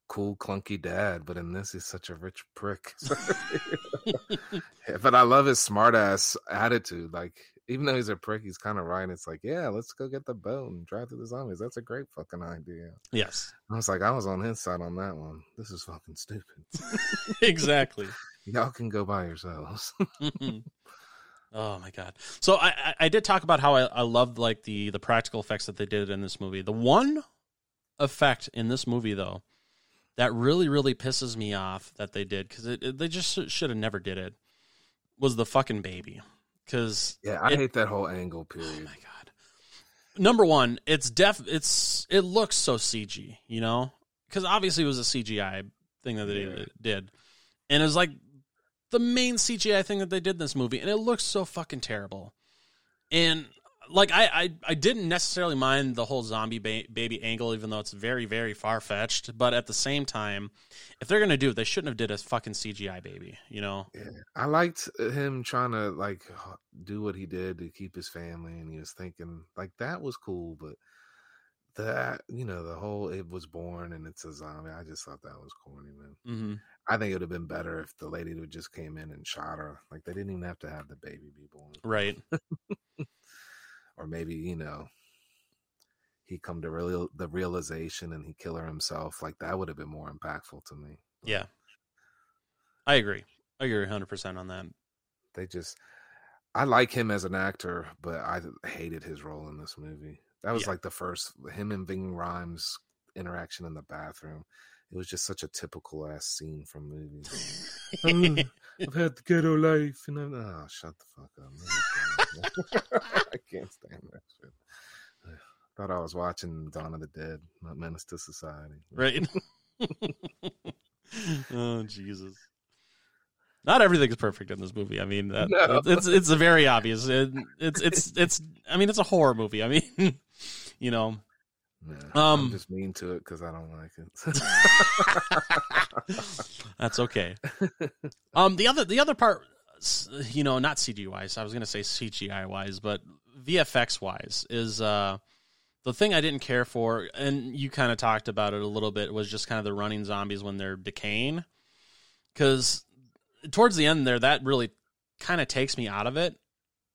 cool, clunky dad, but in this, he's such a rich prick. (laughs) (laughs) but I love his smart ass attitude. Like, even though he's a prick, he's kind of right. It's like, yeah, let's go get the boat and drive through the zombies. That's a great fucking idea. Yes, I was like, I was on his side on that one. This is fucking stupid. (laughs) exactly. Y'all can go by yourselves. Mm-hmm. Oh my god! So I, I I did talk about how I, I loved like the the practical effects that they did in this movie. The one effect in this movie though that really really pisses me off that they did because it, it- they just should have never did it was the fucking baby. Because yeah, I it- hate that whole angle period. Oh my god! Number one, it's def it's it looks so CG, you know, because obviously it was a CGI thing that they Yeah. did, and it was like the main CGI thing that they did in this movie, and it looks so fucking terrible. And like I I, I didn't necessarily mind the whole zombie ba- baby angle, even though it's very very far fetched. But at the same time, if they're gonna do it, they shouldn't have did a fucking CGI baby, you know? Yeah, I liked him trying to like do what he did to keep his family, and he was thinking like that was cool, but that you know the whole it was born and it's a zombie. I just thought that was corny, man. Mm-hmm. I think it would have been better if the lady would just came in and shot her. Like they didn't even have to have the baby be born, Right. (laughs) or maybe you know he come to real the realization and he kill her himself. Like that would have been more impactful to me. Yeah. I agree. I agree 100% on that. they just I like him as an actor, but I hated his role in this movie. That was Yeah. like the first him and Ving Rhames interaction in the bathroom. It was just such a typical ass scene from movies. "Oh, (laughs) I've had the ghetto life, and I'm oh, shut the fuck up. (laughs) I can't stand that shit. Thought I was watching Dawn of the Dead, not Menace to Society. right? (laughs) oh Jesus! Not everything's perfect in this movie. I mean, that, No. it's, it's very obvious. It, it's it's it's. I mean, it's a horror movie. I mean, you know. Yeah, Um, I'm just mean to it because I don't like it. (laughs) That's okay. Um, the other the other part, you know, not CG wise. I was gonna say CGI wise, but VFX wise is uh the thing I didn't care for, and you kind of talked about it a little bit, was just kind of the running zombies when they're decaying. Because towards the end there, that really kind of takes me out of it.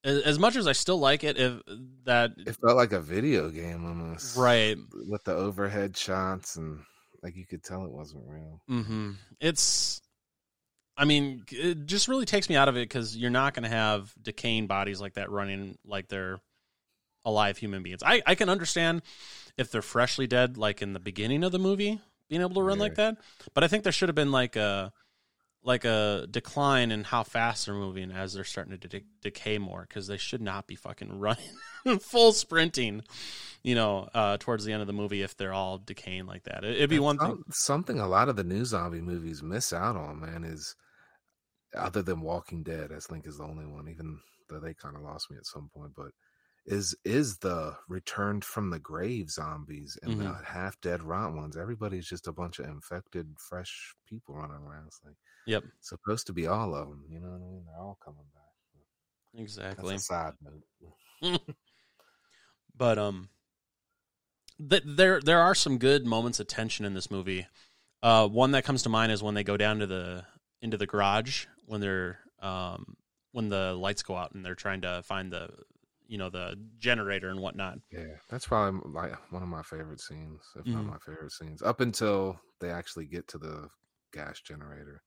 As much as I still like it, if that it felt like a video game almost, right, With the overhead shots and like you could tell it wasn't real. Mm-hmm. It's, I mean, it just really takes me out of it because you're not going to have decaying bodies like that running like they're alive human beings. I, I can understand if they're freshly dead, like in the beginning of the movie, being able to run like that. But I think there should have been like a like a decline in how fast they're moving as they're starting to de- decay more because they should not be fucking (laughs) running full sprinting, you know, uh, towards the end of the movie if they're all decaying like that. It, it'd be That's one some- thing. Something a lot of the new zombie movies miss out on, man, is other than Walking Dead, I think is the only one. Even though they kind of lost me at some point. But is is the returned from the grave zombies and Mhm. the half dead rot ones? Everybody's just a bunch of infected, fresh people running around. It's like Yep. supposed to be all of them. You know what I mean? They're all coming back. Exactly. That's a side note. (laughs) but um th- there there are some good moments of tension in this movie. Uh one that comes to mind is when they go down to the into the garage when they're um when the lights go out and they're trying to find the you know the generator and whatnot. Yeah, that's probably like one of my favorite scenes, if not Mhm. my favorite scenes, up until they actually get to the gas generator.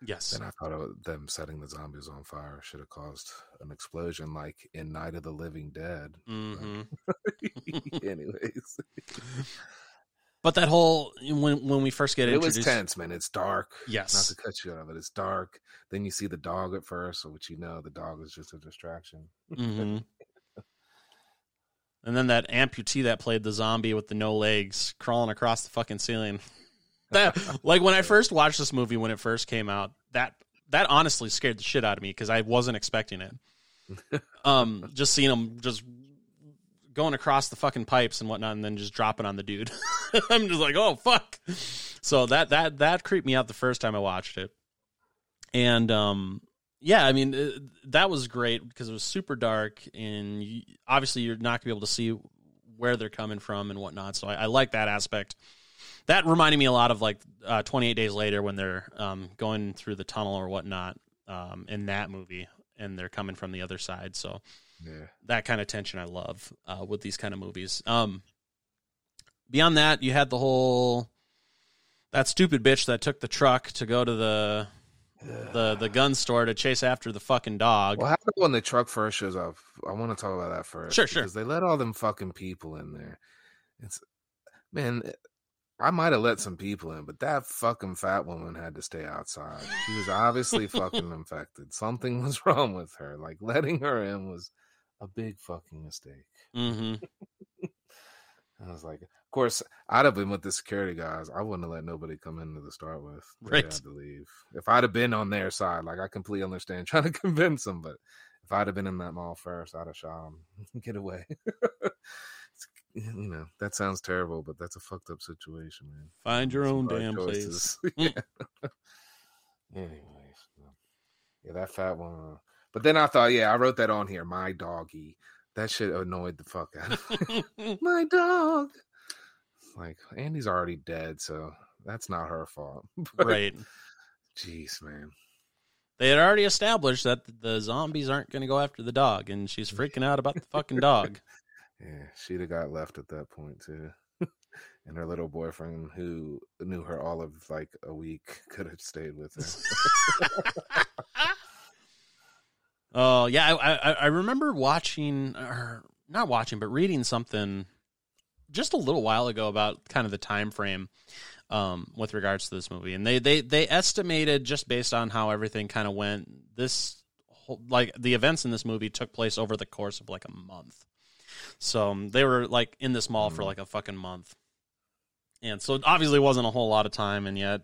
Yes. Then I thought of them setting the zombies on fire should have caused an explosion, like in Night of the Living Dead. hmm (laughs) Anyways, But that whole when when we first get into it was tense, man. It's dark. Yes. not to cut you out, but it's dark. Then you see the dog at first, which you know the dog is just a distraction. hmm And then that amputee that played the zombie with the no legs crawling across the fucking ceiling. (laughs) That like when I first watched this movie when it first came out, that that honestly scared the shit out of me because I wasn't expecting it. (laughs) Um, just seeing him just going across the fucking pipes and whatnot, and then just dropping on the dude. (laughs) I'm just like, oh fuck. So that that that creeped me out the first time I watched it, and um, yeah, I mean uh, that was great because it was super dark, and you, obviously you're not gonna be able to see where they're coming from and whatnot. So I, I like that aspect. That reminded me a lot of like uh, 28 Days Later when they're um, going through the tunnel or whatnot um, in that movie, and they're coming from the other side. So Yeah, that kind of tension I love uh, with these kind of movies. Um, beyond that, you had the whole that stupid bitch that took the truck to go to the the the gun store to chase after the fucking dog. What happened when the truck first shows up? I want to talk about that first. Sure, sure. Because they let all them fucking people in there. It's man, I might have let some people in, but that fucking fat woman had to stay outside. She was obviously fucking (laughs) infected. Something was (laughs) wrong with her. Like letting her in was a big fucking mistake. hmm (laughs) I was like, of course, I'd have been with the security guys. I wouldn't have let nobody come in to the start with. Right. had to leave. If I'd have been on their side, like I completely understand (laughs) trying to convince them, but if I'd have been in that mall first, I'd have shot them. (laughs) Get away. (laughs) It's- you know that sounds terrible, but that's a fucked up situation, man. Find your Some own damn choices. place. Hmm. yeah. Anyways, yeah, that fat one. But then I thought, yeah, I wrote that on here. My doggy. That shit annoyed the fuck out of me. (laughs) (laughs) My dog. Like Andy's already dead, so that's not her fault. (laughs) But, right. Jeez, man. They had already established that the zombies aren't going to go after the dog, and she's freaking out about the fucking dog. Yeah, she'd have got left at that point too. and her little boyfriend, who knew her all of like a week, could have stayed with her. Oh yeah, I, I I remember watching or not watching, but reading something just a little while ago about kind of the time frame um, with regards to this movie, and they they they estimated just based on how everything kind of went. This whole, like the events in this movie took place over the course of like a month, so um, they were like in this mall for like a fucking month, and so it obviously wasn't a whole lot of time, and yet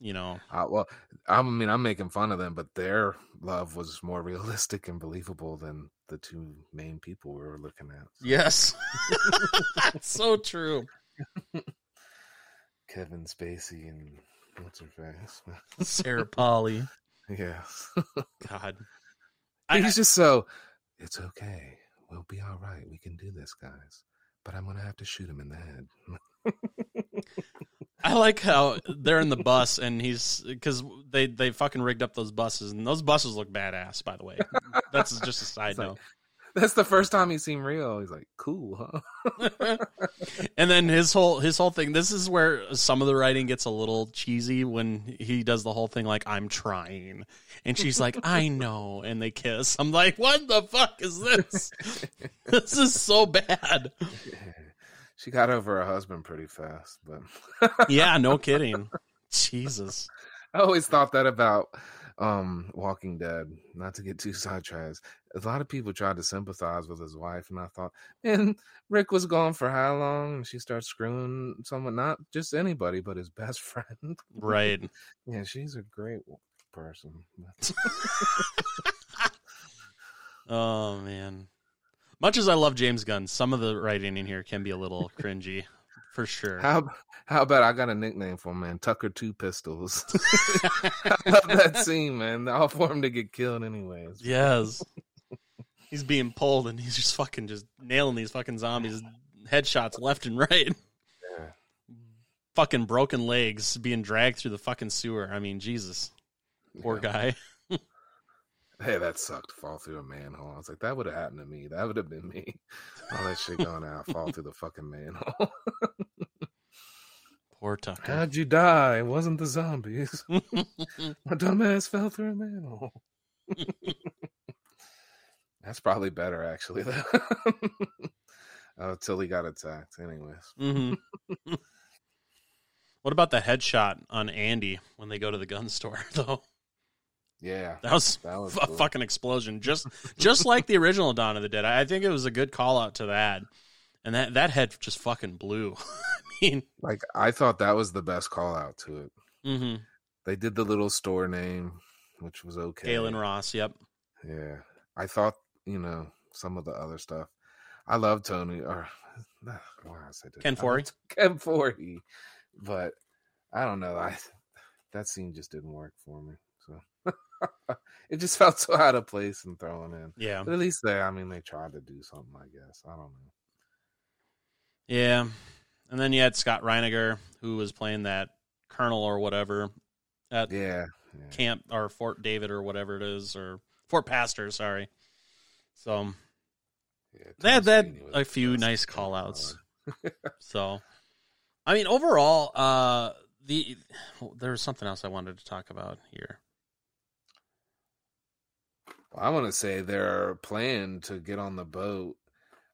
you know Uh, well, I mean, I'm making fun of them, but their love was more (laughs) realistic and believable than the two main people we were looking at. yes, (laughs) so true. (laughs) Kevin Spacey and what's her face? Sarah Polley. yes. God. He's just so. It's okay. We'll be all right. We can do this, guys. But I'm gonna have to shoot him in the head. I like how they're in the bus and he's because they they fucking rigged up those buses and those buses look badass. By the way, that's just a side It's like- note. That's the first time he's seen Rio. He's like, cool, huh? (laughs) and then his whole his whole thing. This is where some of the writing gets a little cheesy when he does the whole thing like I'm trying, and she's like I know, and they kiss. I'm like, what the fuck is this? (laughs) (laughs) this is so bad. She got over her husband pretty fast, but Yeah, no (laughs) kidding. Jesus. I always thought that about um Walking Dead. Not to get too sidetracked. A lot of people tried to sympathize with his wife, and I thought, man, Rick was gone for how long? And she starts screwing someone, not just anybody, but his best (laughs) friend. Right. yeah, she's a great person. (laughs) Oh man. Much as I love James Gunn, some of the writing in here can be a little (laughs) cringy, for sure. How how about I got a nickname for him, man? Tucker Two Pistols. (laughs) (laughs) I love that scene, man. All for him to get killed anyways. Yes. he's being pulled and he's just fucking just nailing these fucking zombies headshots left and right. Yeah. Fucking broken legs being dragged through the fucking sewer. I mean, Jesus. Poor Yeah. guy. Hey, that sucked. Fall through a manhole. I was like, that would have happened to me. That would have been me. (laughs) All that shit going out, fall through the fucking manhole. Poor Tucker. How'd you die? It wasn't the zombies. (laughs) (laughs) My dumbass fell through a manhole. That's probably better, actually. Though. Oh, Until he got attacked. Anyways. hmm what about the headshot on Andy when they go to the gun store, though? Yeah. That was, That was a cool. fucking explosion, just just like the original Dawn of the Dead. I think it was a good call out to that, and that that head just fucking blew. (laughs) I mean, Like, I thought that was the best call out to it. Mm-hmm. They did the little store name, which was okay. Gaylen Ross. Yep. Yeah. I thought, you know, some of the other stuff. I love Tony or (sighs) why did I say that? Ken love (laughs) Ken Foree. But I don't know. I (sighs) that scene just didn't work for me. (laughs) It just felt so out of place and thrown in. Yeah. But at least they I mean they tried to do something, I guess. I don't know. Yeah. And then you had Scott Reiniger, who was playing that colonel or whatever at Yeah. yeah. Camp or Fort David or whatever it is, or Fort Pastor, sorry. So yeah they had that a few nice call outs. (laughs) So, I mean, overall, uh, the there was something else I wanted to talk about here. I want to say their plan to get on the boat,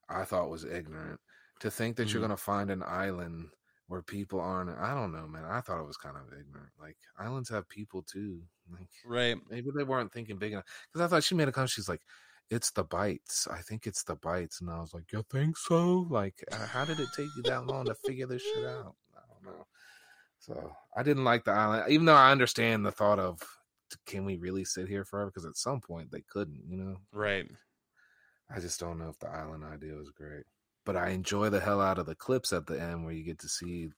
I thought was ignorant. To think that you're Mhm. going to find an island where people aren't, I don't know, man. I thought it was kind of ignorant. Like islands have people too. Like Right. maybe they weren't thinking big enough. Because I thought she made a comment. She's like, "It's the bites. I think it's the bites." And I was like, "You think so? Like, how did it take you that long to figure this shit out?" I don't know. So I didn't like the island, even though I understand the thought of, can we really sit here forever? Because at some point they couldn't, you know. Right. I just don't know if the island idea was great. But I enjoy the hell out of the clips at the end where you get to see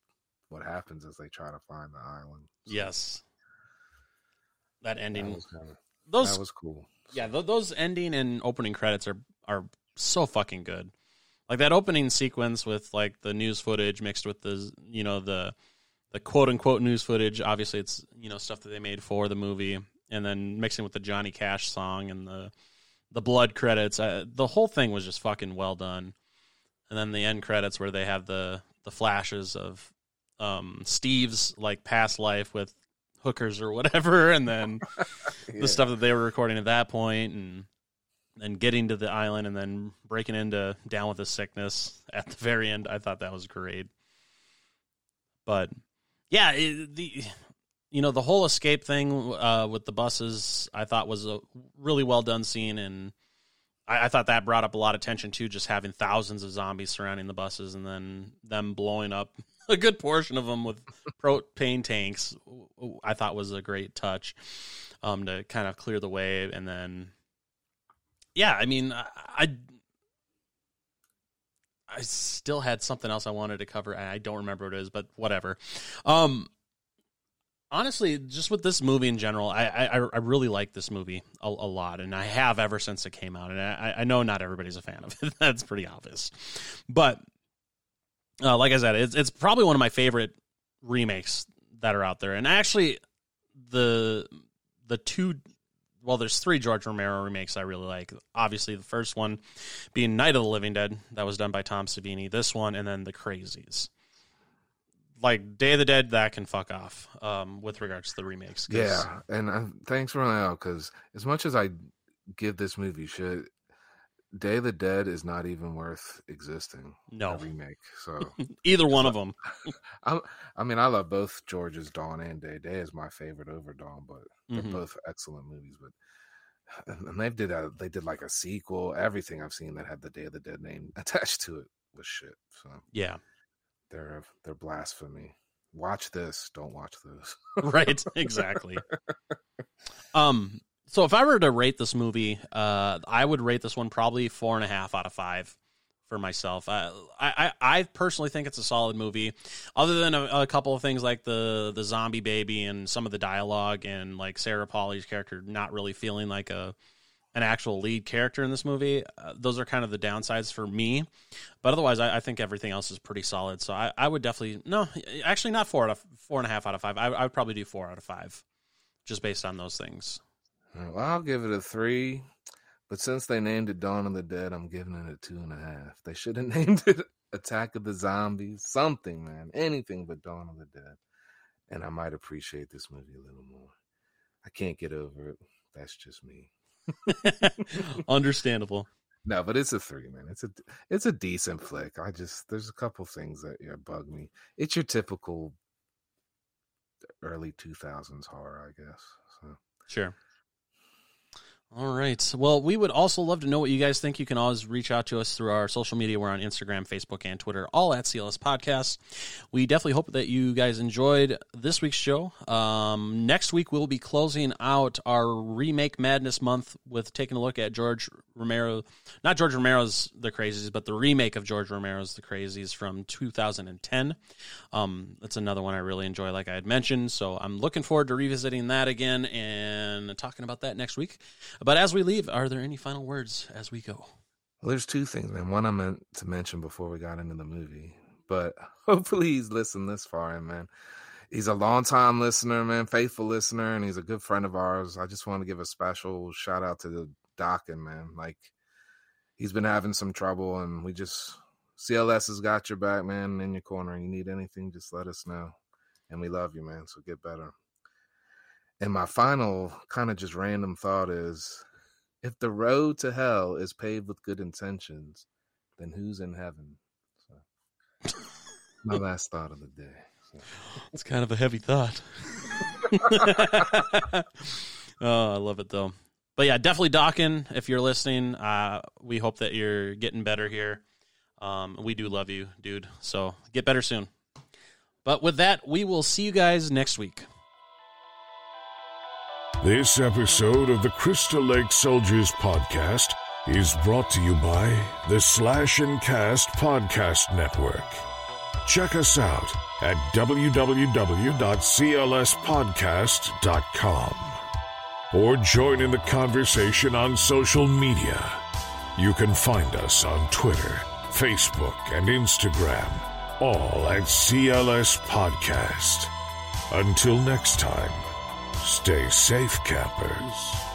what happens as they try to find the island. So Yes. That that ending. was kind of those. that was cool. yeah. Th- those ending and opening credits are are so fucking good. Like that opening sequence with like the news footage mixed with the you know the the quote unquote news footage. Obviously, it's you know stuff that they made for the movie, and then mixing with the Johnny Cash song and the the blood credits. Uh, the whole thing was just fucking well done. And then the end credits where they have the the flashes of um, Steve's like past life with hookers or whatever, and then (laughs) Yeah. the stuff that they were recording at that point, and then getting to the island, and then breaking into Down with the Sickness at the very end. I thought that was great. But yeah, it, the you know the whole escape thing uh, with the buses, I thought was a really well done scene, and I, I thought that brought up a lot of tension too. Just having thousands of zombies surrounding the buses, and then them blowing up (laughs) a good portion of them with propane tanks. I thought was a great touch um, to kind of clear the way, and then yeah, I mean, I, I I still had something else I wanted to cover. I don't remember what it is, but whatever. Um, honestly, just with this movie in general, I I, I really like this movie a, a lot, and I have ever since it came out. And I, I know not everybody's a fan of it. (laughs) That's pretty obvious, but uh, like I said, it's it's probably one of my favorite remakes that are out there. And actually, the the two well, there's three George Romero remakes I really like. Obviously, the first one being Night of the Living Dead, that was done by Tom Savini. This one, and then The Crazies. Like Day of the Dead, that can fuck off. Um, with regards to the remakes, 'cause- Yeah, and uh, thanks for running out because as much as I give this movie shit, Day of the Dead is not even worth existing. No. a remake. So (laughs) either one of them. (laughs) I'm, I mean, I love both George's Dawn and Day. Day is my favorite over Dawn, but they're Mhm. both excellent movies. But and and they did a they did like a sequel. Everything I've seen that had the Day of the Dead name (laughs) attached to it was shit. So Yeah, they're they're blasphemy. Watch this. Don't watch those. right. Exactly. Um, So if I were to rate this movie, uh, I would rate this one probably four and a half out of five for myself. I, I, I personally think it's a solid movie, other than a, a, couple of things like the the zombie baby and some of the dialogue and like Sarah Polley's character not really feeling like a an actual lead character in this movie. Uh, those are kind of the downsides for me, but otherwise, I, I think everything else is pretty solid. So I, I, would definitely no, actually not four out of four and a half out of five. I, I would probably do four out of five, just based on those things. Well, I'll give it a three. But since they named it Dawn of the Dead, I'm giving it a two and a half. They should have (laughs) named it Attack of the Zombies, something, man, anything but Dawn of the Dead. And I might appreciate this movie a little more. I can't get over it. That's just me. (laughs) Understandable. No, but it's a three, man. It's a it's a decent flick. I just there's a couple things that yeah, bug me. It's your typical early two thousands horror, I guess. So sure. All right. Well, we would also love to know what you guys think. You can always reach out to us through our social media. We're on Instagram, Facebook, and Twitter, all at CLS Podcasts. We definitely hope that you guys enjoyed this week's show. Um, next week, we'll be closing out our Remake Madness month with taking a look at George Romero, not George Romero's The Crazies, but the remake of George Romero's The Crazies from 2010. Um, that's another one I really enjoy, like I had mentioned. So I'm looking forward to revisiting that again and talking about that next week. But as we leave, are there any final words as we go? Well, there's two things, man. One I meant to mention before we got into the movie, but (laughs) hopefully he's listened this far, and man, he's a long time listener, man, faithful listener, and he's a good friend of ours. I just want to give a special shout out to the Dockin, man. Like he's been having some trouble, and we just CLS has got your back, man, in your corner. You need anything, just let us know, and we love you, man. So get better. And my final kind of just random thought is if the road to hell is paved with good intentions, then who's in heaven? So, my (laughs) last thought of the day. So. It's kind of a heavy thought. (laughs) (laughs) oh, I love it though. But yeah, definitely Dawkin, if you're listening, uh, we hope that you're getting better here. Um, we do love you, dude. So get better soon. But with that, we will see you guys next week. This episode of the Crystal Lake Soldiers podcast is brought to you by the Slash and Cast Podcast Network. Check us out at www.clspodcast.com or join in the conversation on social media. You can find us on Twitter, Facebook, and Instagram, all at CLS Podcast. Until next time. Stay safe, campers.